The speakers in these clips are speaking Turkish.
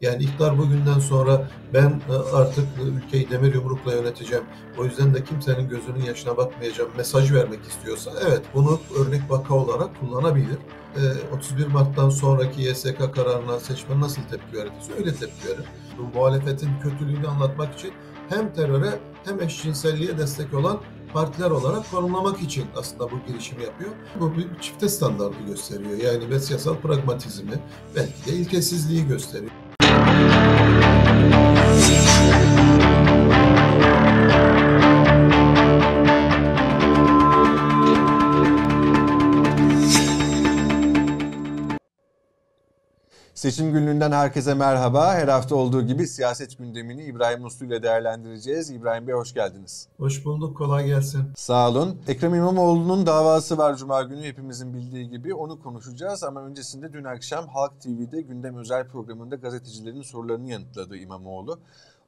Yani iktidar bugünden sonra ben e, artık ülkeyi demir yumrukla yöneteceğim. O yüzden de kimsenin gözünün yaşına bakmayacağım. Mesaj vermek istiyorsa evet bunu örnek vaka olarak kullanabilir. 31 e, Mart'tan sonraki YSK kararına seçmen nasıl tepki verdiyse öyle tepki verir. Bu muhalefetin kötülüğünü anlatmak için hem teröre hem eşcinselliğe destek olan partiler olarak konumlamak için aslında bu girişimi yapıyor. Bu bir çifte standartı gösteriyor. Yani ve siyasal pragmatizmi belki de ilkesizliği gösteriyor. Seçim günlüğünden herkese merhaba. Her hafta olduğu gibi siyaset gündemini İbrahim Uslu ile değerlendireceğiz. İbrahim Bey hoş geldiniz. Hoş bulduk, kolay gelsin. Sağ olun. Ekrem İmamoğlu'nun davası var Cuma günü hepimizin bildiği gibi. Onu konuşacağız ama öncesinde dün akşam Halk TV'de gündem özel programında gazetecilerin sorularını yanıtladı İmamoğlu.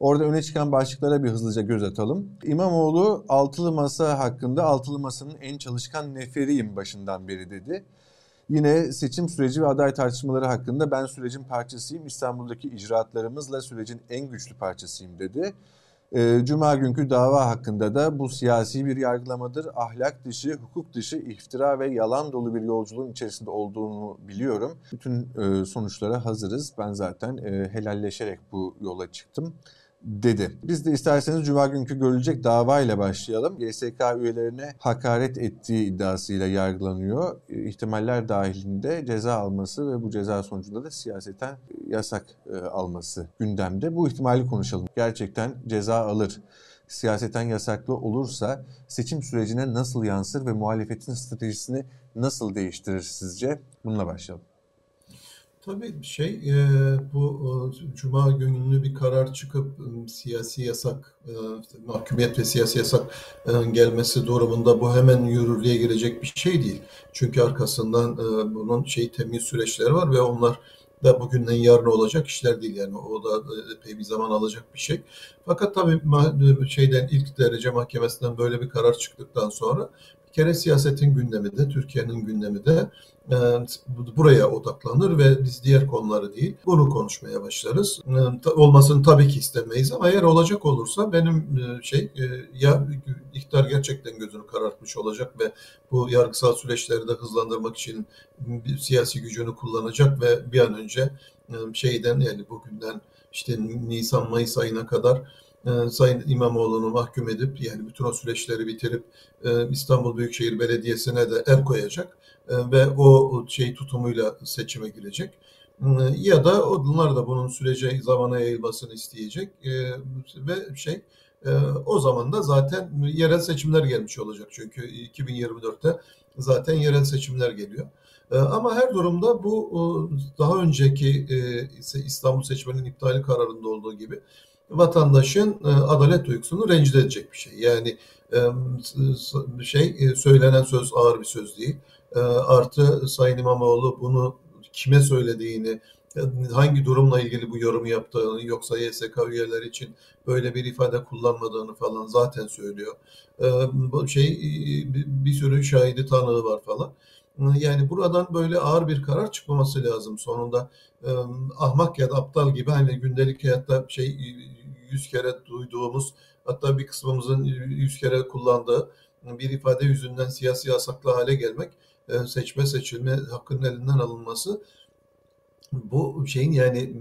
Orada öne çıkan başlıklara bir hızlıca göz atalım. İmamoğlu altılı masa hakkında altılı masanın en çalışkan neferiyim başından beri dedi. Yine seçim süreci ve aday tartışmaları hakkında ben sürecin parçasıyım, İstanbul'daki icraatlarımızla sürecin en güçlü parçasıyım dedi. Ee, Cuma günkü dava hakkında da bu siyasi bir yargılamadır, ahlak dışı, hukuk dışı, iftira ve yalan dolu bir yolculuğun içerisinde olduğunu biliyorum. Bütün e, sonuçlara hazırız. Ben zaten e, helalleşerek bu yola çıktım dedi. Biz de isterseniz Cuma günkü görülecek dava ile başlayalım. YSK üyelerine hakaret ettiği iddiasıyla yargılanıyor. İhtimaller dahilinde ceza alması ve bu ceza sonucunda da siyaseten yasak e, alması gündemde. Bu ihtimali konuşalım. Gerçekten ceza alır siyaseten yasaklı olursa seçim sürecine nasıl yansır ve muhalefetin stratejisini nasıl değiştirir sizce? Bununla başlayalım. Tabii şey e, bu e, Cuma günü bir karar çıkıp e, siyasi yasak, işte, mahkumiyet ve siyasi yasak gelmesi durumunda bu hemen yürürlüğe girecek bir şey değil. Çünkü arkasından bunun şey temiz süreçleri var ve onlar da bugünden yarın olacak işler değil yani o da epey bir zaman alacak bir şey. Fakat tabii şeyden ilk derece mahkemesinden böyle bir karar çıktıktan sonra bir kere siyasetin gündemi de Türkiye'nin gündemi de e, buraya odaklanır ve biz diğer konuları değil bunu konuşmaya başlarız. E, olmasını tabii ki istemeyiz ama eğer olacak olursa benim e, şey ya iktidar gerçekten gözünü karartmış olacak ve bu yargısal süreçleri de hızlandırmak için bir siyasi gücünü kullanacak ve bir an önce şeyden yani bugünden işte Nisan-Mayıs ayına kadar e, Sayın İmamoğlu'nu mahkum edip yani bütün o süreçleri bitirip e, İstanbul Büyükşehir Belediyesi'ne de el koyacak e, ve o şey tutumuyla seçime girecek. E, ya da onlar da bunun sürece zamana yayılmasını isteyecek e, ve şey e, o zaman da zaten yerel seçimler gelmiş olacak çünkü 2024'te zaten yerel seçimler geliyor. E, ama her durumda bu daha önceki İstanbul seçmenin iptali kararında olduğu gibi vatandaşın e, adalet duygusunu rencide edecek bir şey. Yani e, şey e, söylenen söz ağır bir söz değil. Artı Sayın İmamoğlu bunu kime söylediğini, hangi durumla ilgili bu yorumu yaptığını yoksa YSK üyeleri için böyle bir ifade kullanmadığını falan zaten söylüyor. E, bu şey bir sürü şahidi tanığı var falan. Yani buradan böyle ağır bir karar çıkmaması lazım. Sonunda ahmak ya da aptal gibi hani gündelik hayatta şey yüz kere duyduğumuz hatta bir kısmımızın yüz kere kullandığı bir ifade yüzünden siyasi yasaklı hale gelmek, e, seçme seçilme hakkının elinden alınması bu şeyin yani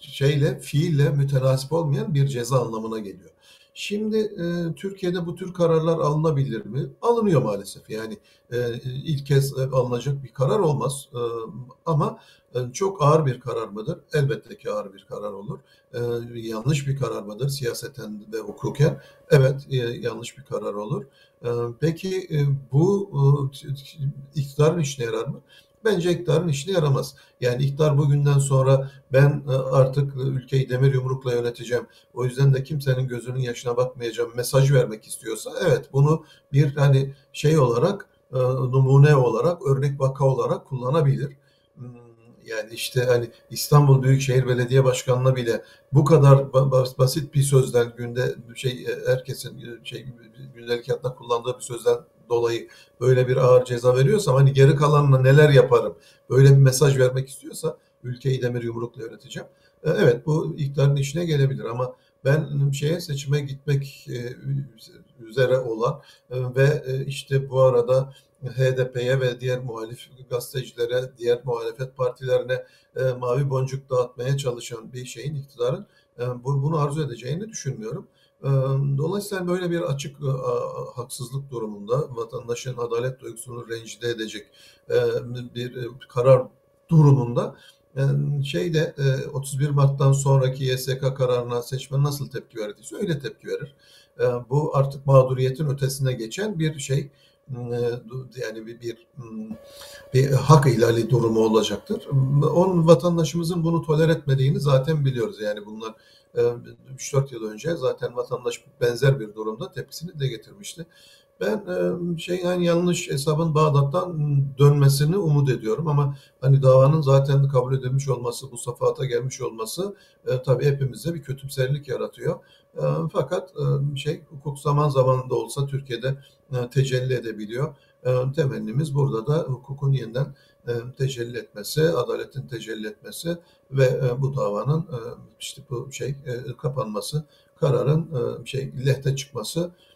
şeyle fiille mütenasip olmayan bir ceza anlamına geliyor. Şimdi e, Türkiye'de bu tür kararlar alınabilir mi? Alınıyor maalesef. Yani e, ilk kez alınacak bir karar olmaz. E, ama e, çok ağır bir karar mıdır? Elbette ki ağır bir karar olur. E, yanlış bir karar mıdır siyaseten ve hukuken? Evet, e, yanlış bir karar olur. E, peki e, bu e, iktidarın işine yarar mı? Bence iktidarın işine yaramaz. Yani iktidar bugünden sonra ben e, artık ülkeyi demir yumrukla yöneteceğim. O yüzden de kimsenin gözünün yaşına bakmayacağım mesaj vermek istiyorsa evet bunu bir hani şey olarak e, numune olarak örnek vaka olarak kullanabilir. Hmm, yani işte hani İstanbul Büyükşehir Belediye Başkanı'na bile bu kadar basit bir sözden günde şey e, herkesin şey gündelik hayatta kullandığı bir sözden dolayı böyle bir ağır ceza veriyorsam hani geri kalanına neler yaparım böyle bir mesaj vermek istiyorsa ülkeyi demir yumrukla yöneteceğim. evet bu iktidarın işine gelebilir ama ben şeye seçime gitmek üzere olan ve işte bu arada HDP'ye ve diğer muhalif gazetecilere, diğer muhalefet partilerine mavi boncuk dağıtmaya çalışan bir şeyin iktidarın bunu arzu edeceğini düşünmüyorum. Dolayısıyla böyle bir açık haksızlık durumunda vatandaşın adalet duygusunu rencide edecek bir karar durumunda şeyde 31 Mart'tan sonraki YSK kararına seçmen nasıl tepki verdiyse öyle tepki verir. Bu artık mağduriyetin ötesine geçen bir şey yani bir, bir bir hak ihlali durumu olacaktır. On vatandaşımızın bunu toler etmediğini zaten biliyoruz. Yani bunlar 3-4 yıl önce zaten vatandaş benzer bir durumda tepkisini de getirmişti. Ben şey yani yanlış hesabın Bağdat'tan dönmesini umut ediyorum ama hani davanın zaten kabul edilmiş olması, bu safhata gelmiş olması e, tabii hepimizde bir kötümserlik yaratıyor. E, fakat e, şey hukuk zaman zaman da olsa Türkiye'de e, tecelli edebiliyor. E, temennimiz burada da hukukun yeniden e, tecelli etmesi, adaletin tecelli etmesi ve e, bu davanın e, işte bu şey e, kapanması, kararın e, şey lehte çıkması e,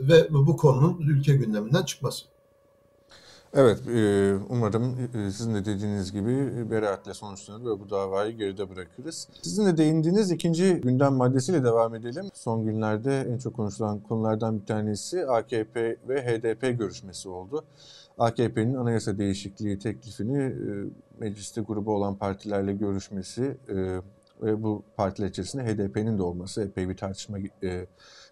ve bu konunun ülke gündeminden çıkması. Evet, e, umarım e, sizin de dediğiniz gibi beraatle sonuçlanır ve bu davayı geride bırakırız. Sizin de değindiğiniz ikinci gündem maddesiyle devam edelim. Son günlerde en çok konuşulan konulardan bir tanesi AKP ve HDP görüşmesi oldu. AKP'nin anayasa değişikliği teklifini mecliste grubu olan partilerle görüşmesi ve bu partiler içerisinde HDP'nin de olması epey bir tartışma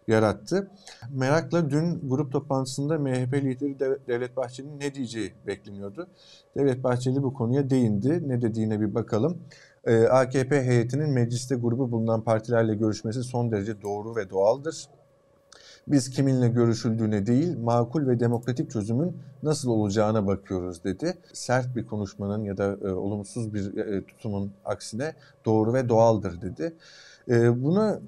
yarattı. Merakla dün grup toplantısında MHP lideri Devlet Bahçeli'nin ne diyeceği bekleniyordu. Devlet Bahçeli bu konuya değindi. Ne dediğine bir bakalım. Ee, AKP heyetinin mecliste grubu bulunan partilerle görüşmesi son derece doğru ve doğaldır. Biz kiminle görüşüldüğüne değil, makul ve demokratik çözümün nasıl olacağına bakıyoruz dedi. Sert bir konuşmanın ya da e, olumsuz bir e, tutumun aksine doğru ve doğaldır dedi. E, buna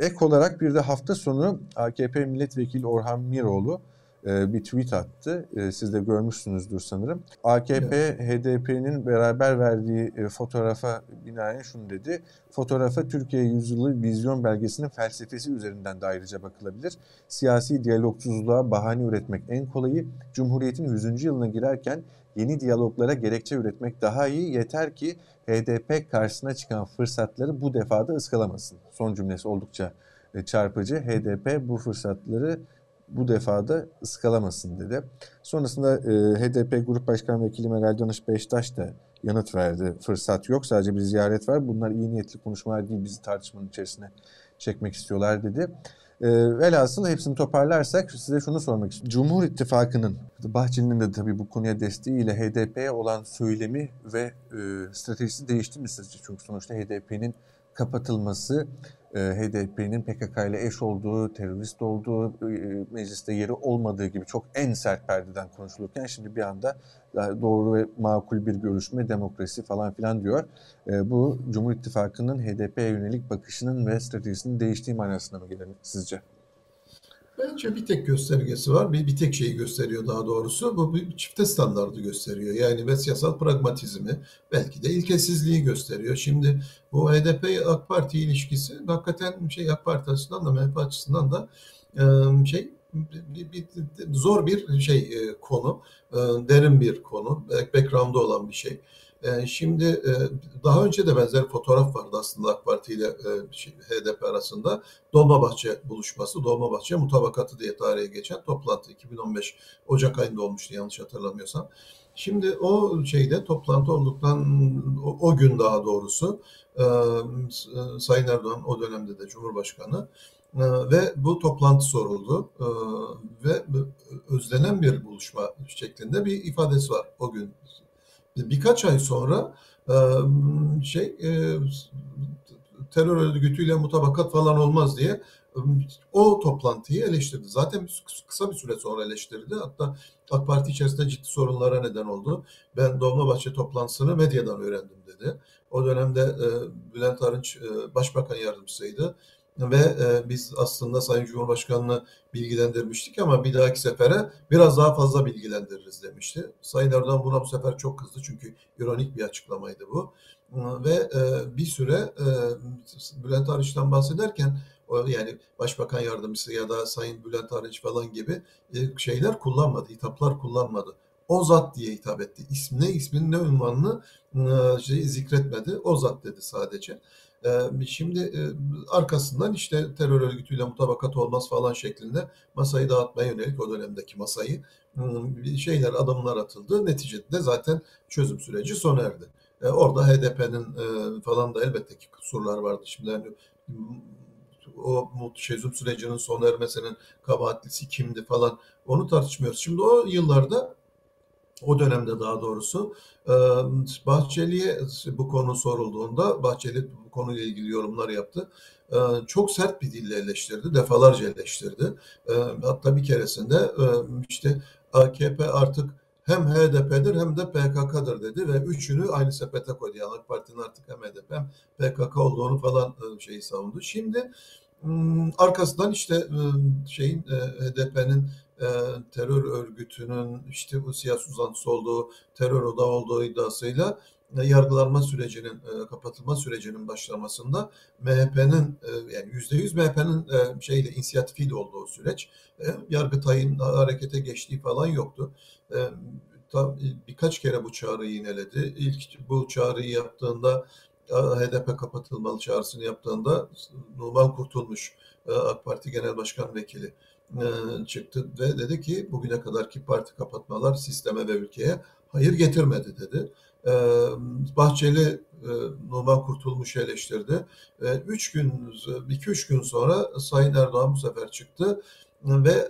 e, ek olarak bir de hafta sonu AKP milletvekili Orhan Miroğlu e, bir tweet attı. E, siz de görmüşsünüzdür sanırım. AKP, evet. HDP'nin beraber verdiği e, fotoğrafa binaen şunu dedi. Fotoğrafa Türkiye Yüzyılı Vizyon Belgesi'nin felsefesi üzerinden de ayrıca bakılabilir. Siyasi diyalogsuzluğa bahane üretmek en kolayı. Cumhuriyet'in 100. yılına girerken yeni diyaloglara gerekçe üretmek daha iyi. Yeter ki HDP karşısına çıkan fırsatları bu defada ıskalamasın. Son cümlesi oldukça çarpıcı. HDP bu fırsatları bu defada ıskalamasın dedi. Sonrasında e, HDP Grup Başkan Vekili Meral Danış Beştaş da yanıt verdi. Fırsat yok sadece bir ziyaret var. Bunlar iyi niyetli konuşmalar değil bizi tartışmanın içerisine çekmek istiyorlar dedi. E, velhasıl hepsini toparlarsak size şunu sormak istiyorum. Cumhur İttifakı'nın, Bahçeli'nin de tabii bu konuya desteğiyle HDP'ye olan söylemi ve e, stratejisi değişti mi sizce? Çünkü sonuçta HDP'nin kapatılması HDP'nin PKK ile eş olduğu, terörist olduğu, e, mecliste yeri olmadığı gibi çok en sert perdeden konuşulurken şimdi bir anda doğru ve makul bir görüşme, demokrasi falan filan diyor. E, bu Cumhur İttifakı'nın HDP'ye yönelik bakışının ve stratejisinin değiştiği manasına mı gelir sizce? Bence bir tek göstergesi var. Bir, bir tek şeyi gösteriyor daha doğrusu. Bu bir çifte standardı gösteriyor. Yani ve siyasal pragmatizmi belki de ilkesizliği gösteriyor. Şimdi bu HDP AK Parti ilişkisi hakikaten şey AK Parti açısından da MHP açısından da şey bir, bir, zor bir şey konu. Derin bir konu. Background'da olan bir şey. E, şimdi e, daha önce de benzer fotoğraf vardı aslında AK Parti ile e, şey, HDP arasında. Dolmabahçe buluşması, Dolmabahçe mutabakatı diye tarihe geçen toplantı 2015 Ocak ayında olmuştu yanlış hatırlamıyorsam. Şimdi o şeyde toplantı olduktan o, gün daha doğrusu e, Sayın Erdoğan o dönemde de Cumhurbaşkanı ve bu toplantı soruldu ve özlenen bir buluşma şeklinde bir ifadesi var o gün birkaç ay sonra şey terör örgütüyle mutabakat falan olmaz diye o toplantıyı eleştirdi. Zaten kısa bir süre sonra eleştirdi. Hatta AK Parti içerisinde ciddi sorunlara neden oldu. Ben Dolmabahçe toplantısını medyadan öğrendim dedi. O dönemde Bülent Arınç Başbakan Yardımcısıydı. Ve e, biz aslında Sayın Cumhurbaşkanı'nı bilgilendirmiştik ama bir dahaki sefere biraz daha fazla bilgilendiririz demişti. Sayın Erdoğan buna bu sefer çok kızdı çünkü ironik bir açıklamaydı bu. Ve e, bir süre e, Bülent Arınç'tan bahsederken yani Başbakan Yardımcısı ya da Sayın Bülent Arınç falan gibi e, şeyler kullanmadı, hitaplar kullanmadı. O zat diye hitap etti. İsmine, isminin ne ünvanını e, şey, zikretmedi. O zat dedi sadece. E, şimdi arkasından işte terör örgütüyle mutabakat olmaz falan şeklinde masayı dağıtmaya yönelik o dönemdeki masayı şeyler adımlar atıldı. Neticede zaten çözüm süreci sona erdi. Orada HDP'nin falan da elbette ki kusurlar vardı. Şimdi yani o çözüm sürecinin sona ermesinin kabahatlisi kimdi falan onu tartışmıyoruz. Şimdi o yıllarda o dönemde daha doğrusu Bahçeli'ye bu konu sorulduğunda Bahçeli bu konuyla ilgili yorumlar yaptı. Çok sert bir dille eleştirdi, defalarca eleştirdi. Hatta bir keresinde işte AKP artık hem HDP'dir hem de PKK'dır dedi ve üçünü aynı sepete koydu. Yani AK Parti'nin artık hem HDP hem PKK olduğunu falan şeyi savundu. Şimdi arkasından işte şeyin HDP'nin e, terör örgütünün işte bu siyasi uzantısı olduğu, terör odağı olduğu iddiasıyla e, yargılanma sürecinin, kapatılma sürecinin başlamasında MHP'nin yani yüzde yüz MHP'nin şeyle inisiyatifiyle olduğu süreç. Yargıtay'ın harekete geçtiği falan yoktu. Birkaç kere bu çağrıyı yineledi. İlk bu çağrıyı yaptığında HDP kapatılmalı çağrısını yaptığında Numan Kurtulmuş e, AK Parti Genel Başkan Vekili e, çıktı ve dedi ki bugüne kadarki parti kapatmalar sisteme ve ülkeye hayır getirmedi dedi. E, Bahçeli Numan Kurtulmuş'u eleştirdi. Üç gün, iki üç gün sonra Sayın Erdoğan bu sefer çıktı ve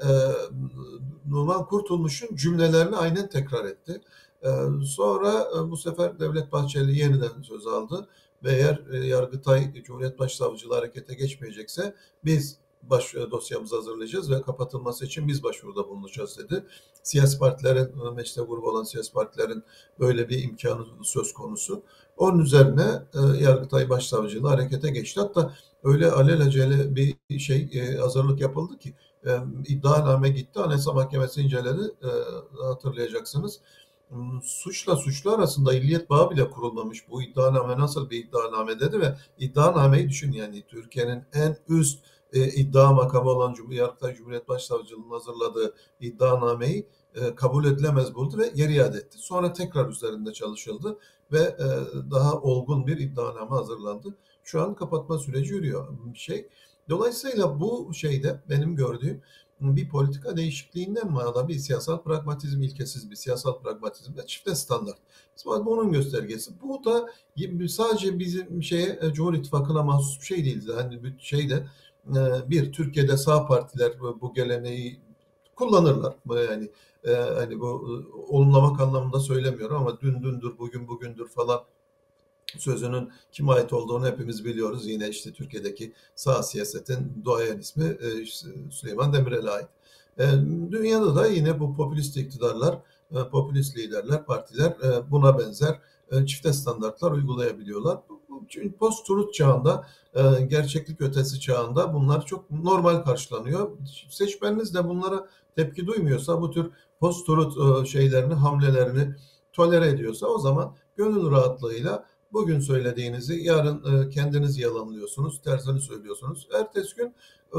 Numan Kurtulmuş'un cümlelerini aynen tekrar etti. Sonra bu sefer Devlet Bahçeli yeniden söz aldı ve eğer e, Yargıtay Cumhuriyet Başsavcılığı harekete geçmeyecekse biz baş e, dosyamızı hazırlayacağız ve kapatılması için biz başvuruda bulunacağız dedi. Siyasi partilerin, e, mecliste grubu olan siyasi partilerin böyle bir imkanı söz konusu. Onun üzerine e, Yargıtay Başsavcılığı harekete geçti. Hatta öyle alelacele bir şey e, hazırlık yapıldı ki e, iddianame gitti. Anayasa Mahkemesi inceledi. E, hatırlayacaksınız suçla suçlu arasında illiyet bağı bile kurulmamış. Bu iddianame nasıl bir iddianame dedi ve iddianameyi düşün yani Türkiye'nin en üst e, iddia makamı olan Yargıtay Cumhuriyet Başsavcılığı'nın hazırladığı iddianameyi e, kabul edilemez buldu ve geri iade etti. Sonra tekrar üzerinde çalışıldı ve e, daha olgun bir iddianame hazırlandı. Şu an kapatma süreci yürüyor. Şey, dolayısıyla bu şeyde benim gördüğüm bir politika değişikliğinden manada bir siyasal pragmatizm ilkesiz bir siyasal pragmatizm ve çifte standart. Bunun göstergesi. Bu da sadece bizim şeye Cumhur İttifakı'na mahsus bir şey değil. Hani bir şeyde bir Türkiye'de sağ partiler bu geleneği kullanırlar. Yani e, hani bu olumlamak anlamında söylemiyorum ama dün dündür, bugün bugündür falan sözünün kime ait olduğunu hepimiz biliyoruz. Yine işte Türkiye'deki sağ siyasetin doğayan ismi e, Süleyman Demirel'e ait. E, dünyada da yine bu popülist iktidarlar, e, popülist liderler, partiler buna benzer çifte standartlar uygulayabiliyorlar. Çünkü post-truth çağında, gerçeklik ötesi çağında bunlar çok normal karşılanıyor. Seçmeniniz de bunlara tepki duymuyorsa, bu tür post-truth şeylerini, hamlelerini tolere ediyorsa o zaman gönül rahatlığıyla Bugün söylediğinizi yarın e, kendiniz yalanlıyorsunuz, tersini söylüyorsunuz. Ertesi gün e,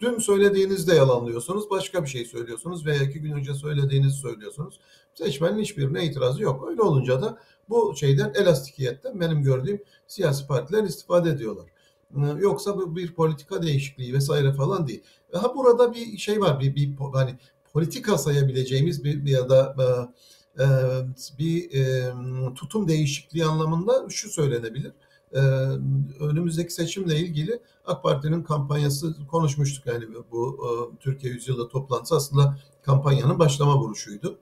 dün söylediğinizde yalanlıyorsunuz, başka bir şey söylüyorsunuz veya iki gün önce söylediğinizi söylüyorsunuz. Seçmenin hiçbirine itirazı yok. Öyle olunca da bu şeyden elastikiyetten benim gördüğüm siyasi partiler istifade ediyorlar. E, yoksa bu bir politika değişikliği vesaire falan değil. Ha burada bir şey var, bir, bir hani politika sayabileceğimiz bir, ya da bir tutum değişikliği anlamında şu söylenebilir. Önümüzdeki seçimle ilgili AK Parti'nin kampanyası konuşmuştuk yani bu Türkiye Yüzyılı toplantısı aslında kampanyanın başlama vuruşuydu.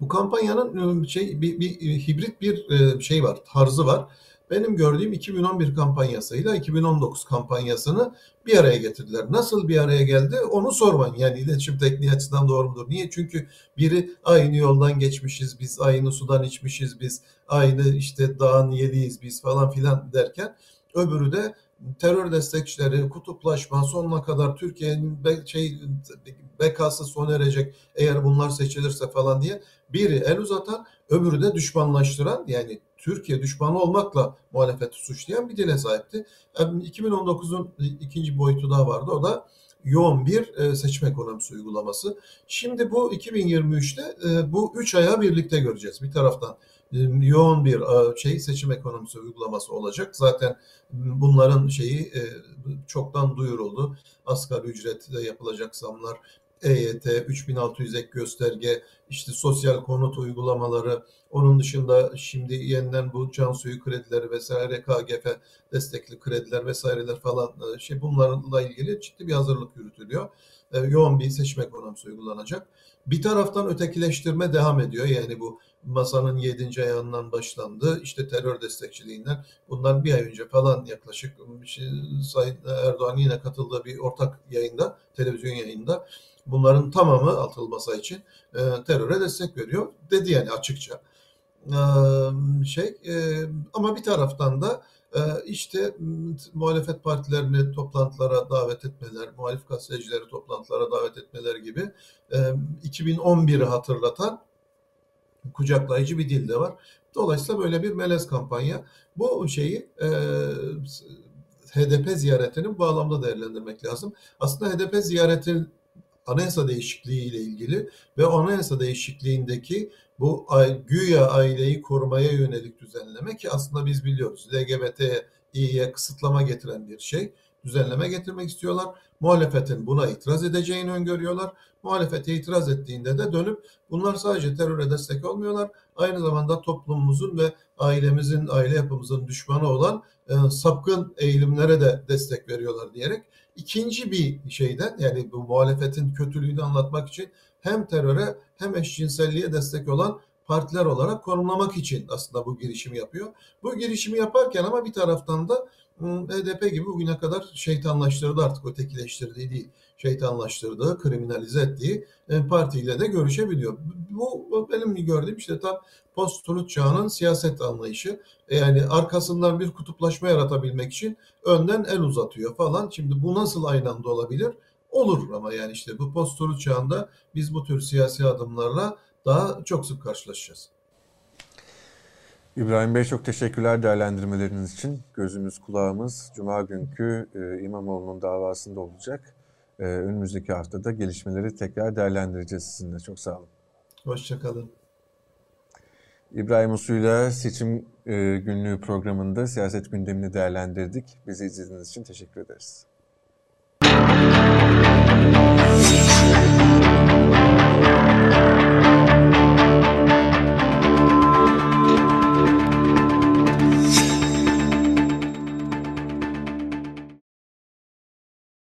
Bu kampanyanın şey bir, bir hibrit bir şey var, tarzı var. Benim gördüğüm 2011 kampanyasıyla 2019 kampanyasını bir araya getirdiler. Nasıl bir araya geldi onu sormayın. Yani iletişim tekniği açısından doğru mudur? Niye? Çünkü biri aynı yoldan geçmişiz biz, aynı sudan içmişiz biz, aynı işte dağın yediyiz biz falan filan derken öbürü de terör destekçileri, kutuplaşma sonuna kadar Türkiye'nin be, şey bekası sona erecek eğer bunlar seçilirse falan diye biri el uzatan, öbürü de düşmanlaştıran yani Türkiye düşmanı olmakla muhalefeti suçlayan bir dile sahipti. 2019'un ikinci boyutu daha vardı. O da yoğun bir e, seçim ekonomisi uygulaması. Şimdi bu 2023'te e, bu üç aya birlikte göreceğiz. Bir taraftan e, yoğun bir şey seçim ekonomisi uygulaması olacak. Zaten bunların şeyi çoktan duyuruldu. Asgari ücrette yapılacak zamlar, EYT, 3600 ek gösterge, işte sosyal konut uygulamaları, onun dışında şimdi yeniden bu can suyu kredileri vesaire, KGF destekli krediler vesaireler falan şey bunlarla ilgili ciddi bir hazırlık yürütülüyor. Yoğun bir seçim ekonomisi uygulanacak. Bir taraftan ötekileştirme devam ediyor. Yani bu masanın yedinci ayağından başlandı. İşte terör destekçiliğinden bundan bir ay önce falan yaklaşık şey, Sayın Erdoğan yine katıldığı bir ortak yayında, televizyon yayında bunların tamamı altılı masa için e, teröre destek veriyor dedi yani açıkça. E, şey e, ama bir taraftan da e, işte muhalefet partilerini toplantılara davet etmeler, muhalif gazetecileri toplantılara davet etmeler gibi e, 2011'i hatırlatan kucaklayıcı bir dil de var. Dolayısıyla böyle bir melez kampanya. Bu şeyi e, HDP ziyaretinin bu bağlamda değerlendirmek lazım. Aslında HDP ziyaretinin anayasa değişikliği ile ilgili ve anayasa değişikliğindeki bu güya aileyi korumaya yönelik düzenleme ki aslında biz biliyoruz LGBTİ'ye kısıtlama getiren bir şey düzenleme getirmek istiyorlar. Muhalefetin buna itiraz edeceğini öngörüyorlar. Muhalefete itiraz ettiğinde de dönüp bunlar sadece teröre destek olmuyorlar. Aynı zamanda toplumumuzun ve ailemizin, aile yapımızın düşmanı olan e, sapkın eğilimlere de destek veriyorlar diyerek ikinci bir şeyden yani bu muhalefetin kötülüğünü anlatmak için hem teröre hem eşcinselliğe destek olan partiler olarak konumlamak için aslında bu girişimi yapıyor. Bu girişimi yaparken ama bir taraftan da HDP gibi bugüne kadar şeytanlaştırdı artık ötekileştirdiği değil, şeytanlaştırdığı, kriminalize ettiği e, partiyle de görüşebiliyor. Bu benim gördüğüm işte tam post-truth çağının siyaset anlayışı. E, yani arkasından bir kutuplaşma yaratabilmek için önden el uzatıyor falan. Şimdi bu nasıl aynı anda olabilir? Olur ama yani işte bu post-truth çağında biz bu tür siyasi adımlarla daha çok sık karşılaşacağız. İbrahim Bey çok teşekkürler değerlendirmeleriniz için. Gözümüz kulağımız Cuma günkü e, İmamoğlu'nun davasında olacak. E, önümüzdeki haftada gelişmeleri tekrar değerlendireceğiz sizinle. Çok sağ olun. Hoşçakalın. İbrahim Usu'yla seçim e, günlüğü programında siyaset gündemini değerlendirdik. Bizi izlediğiniz için teşekkür ederiz.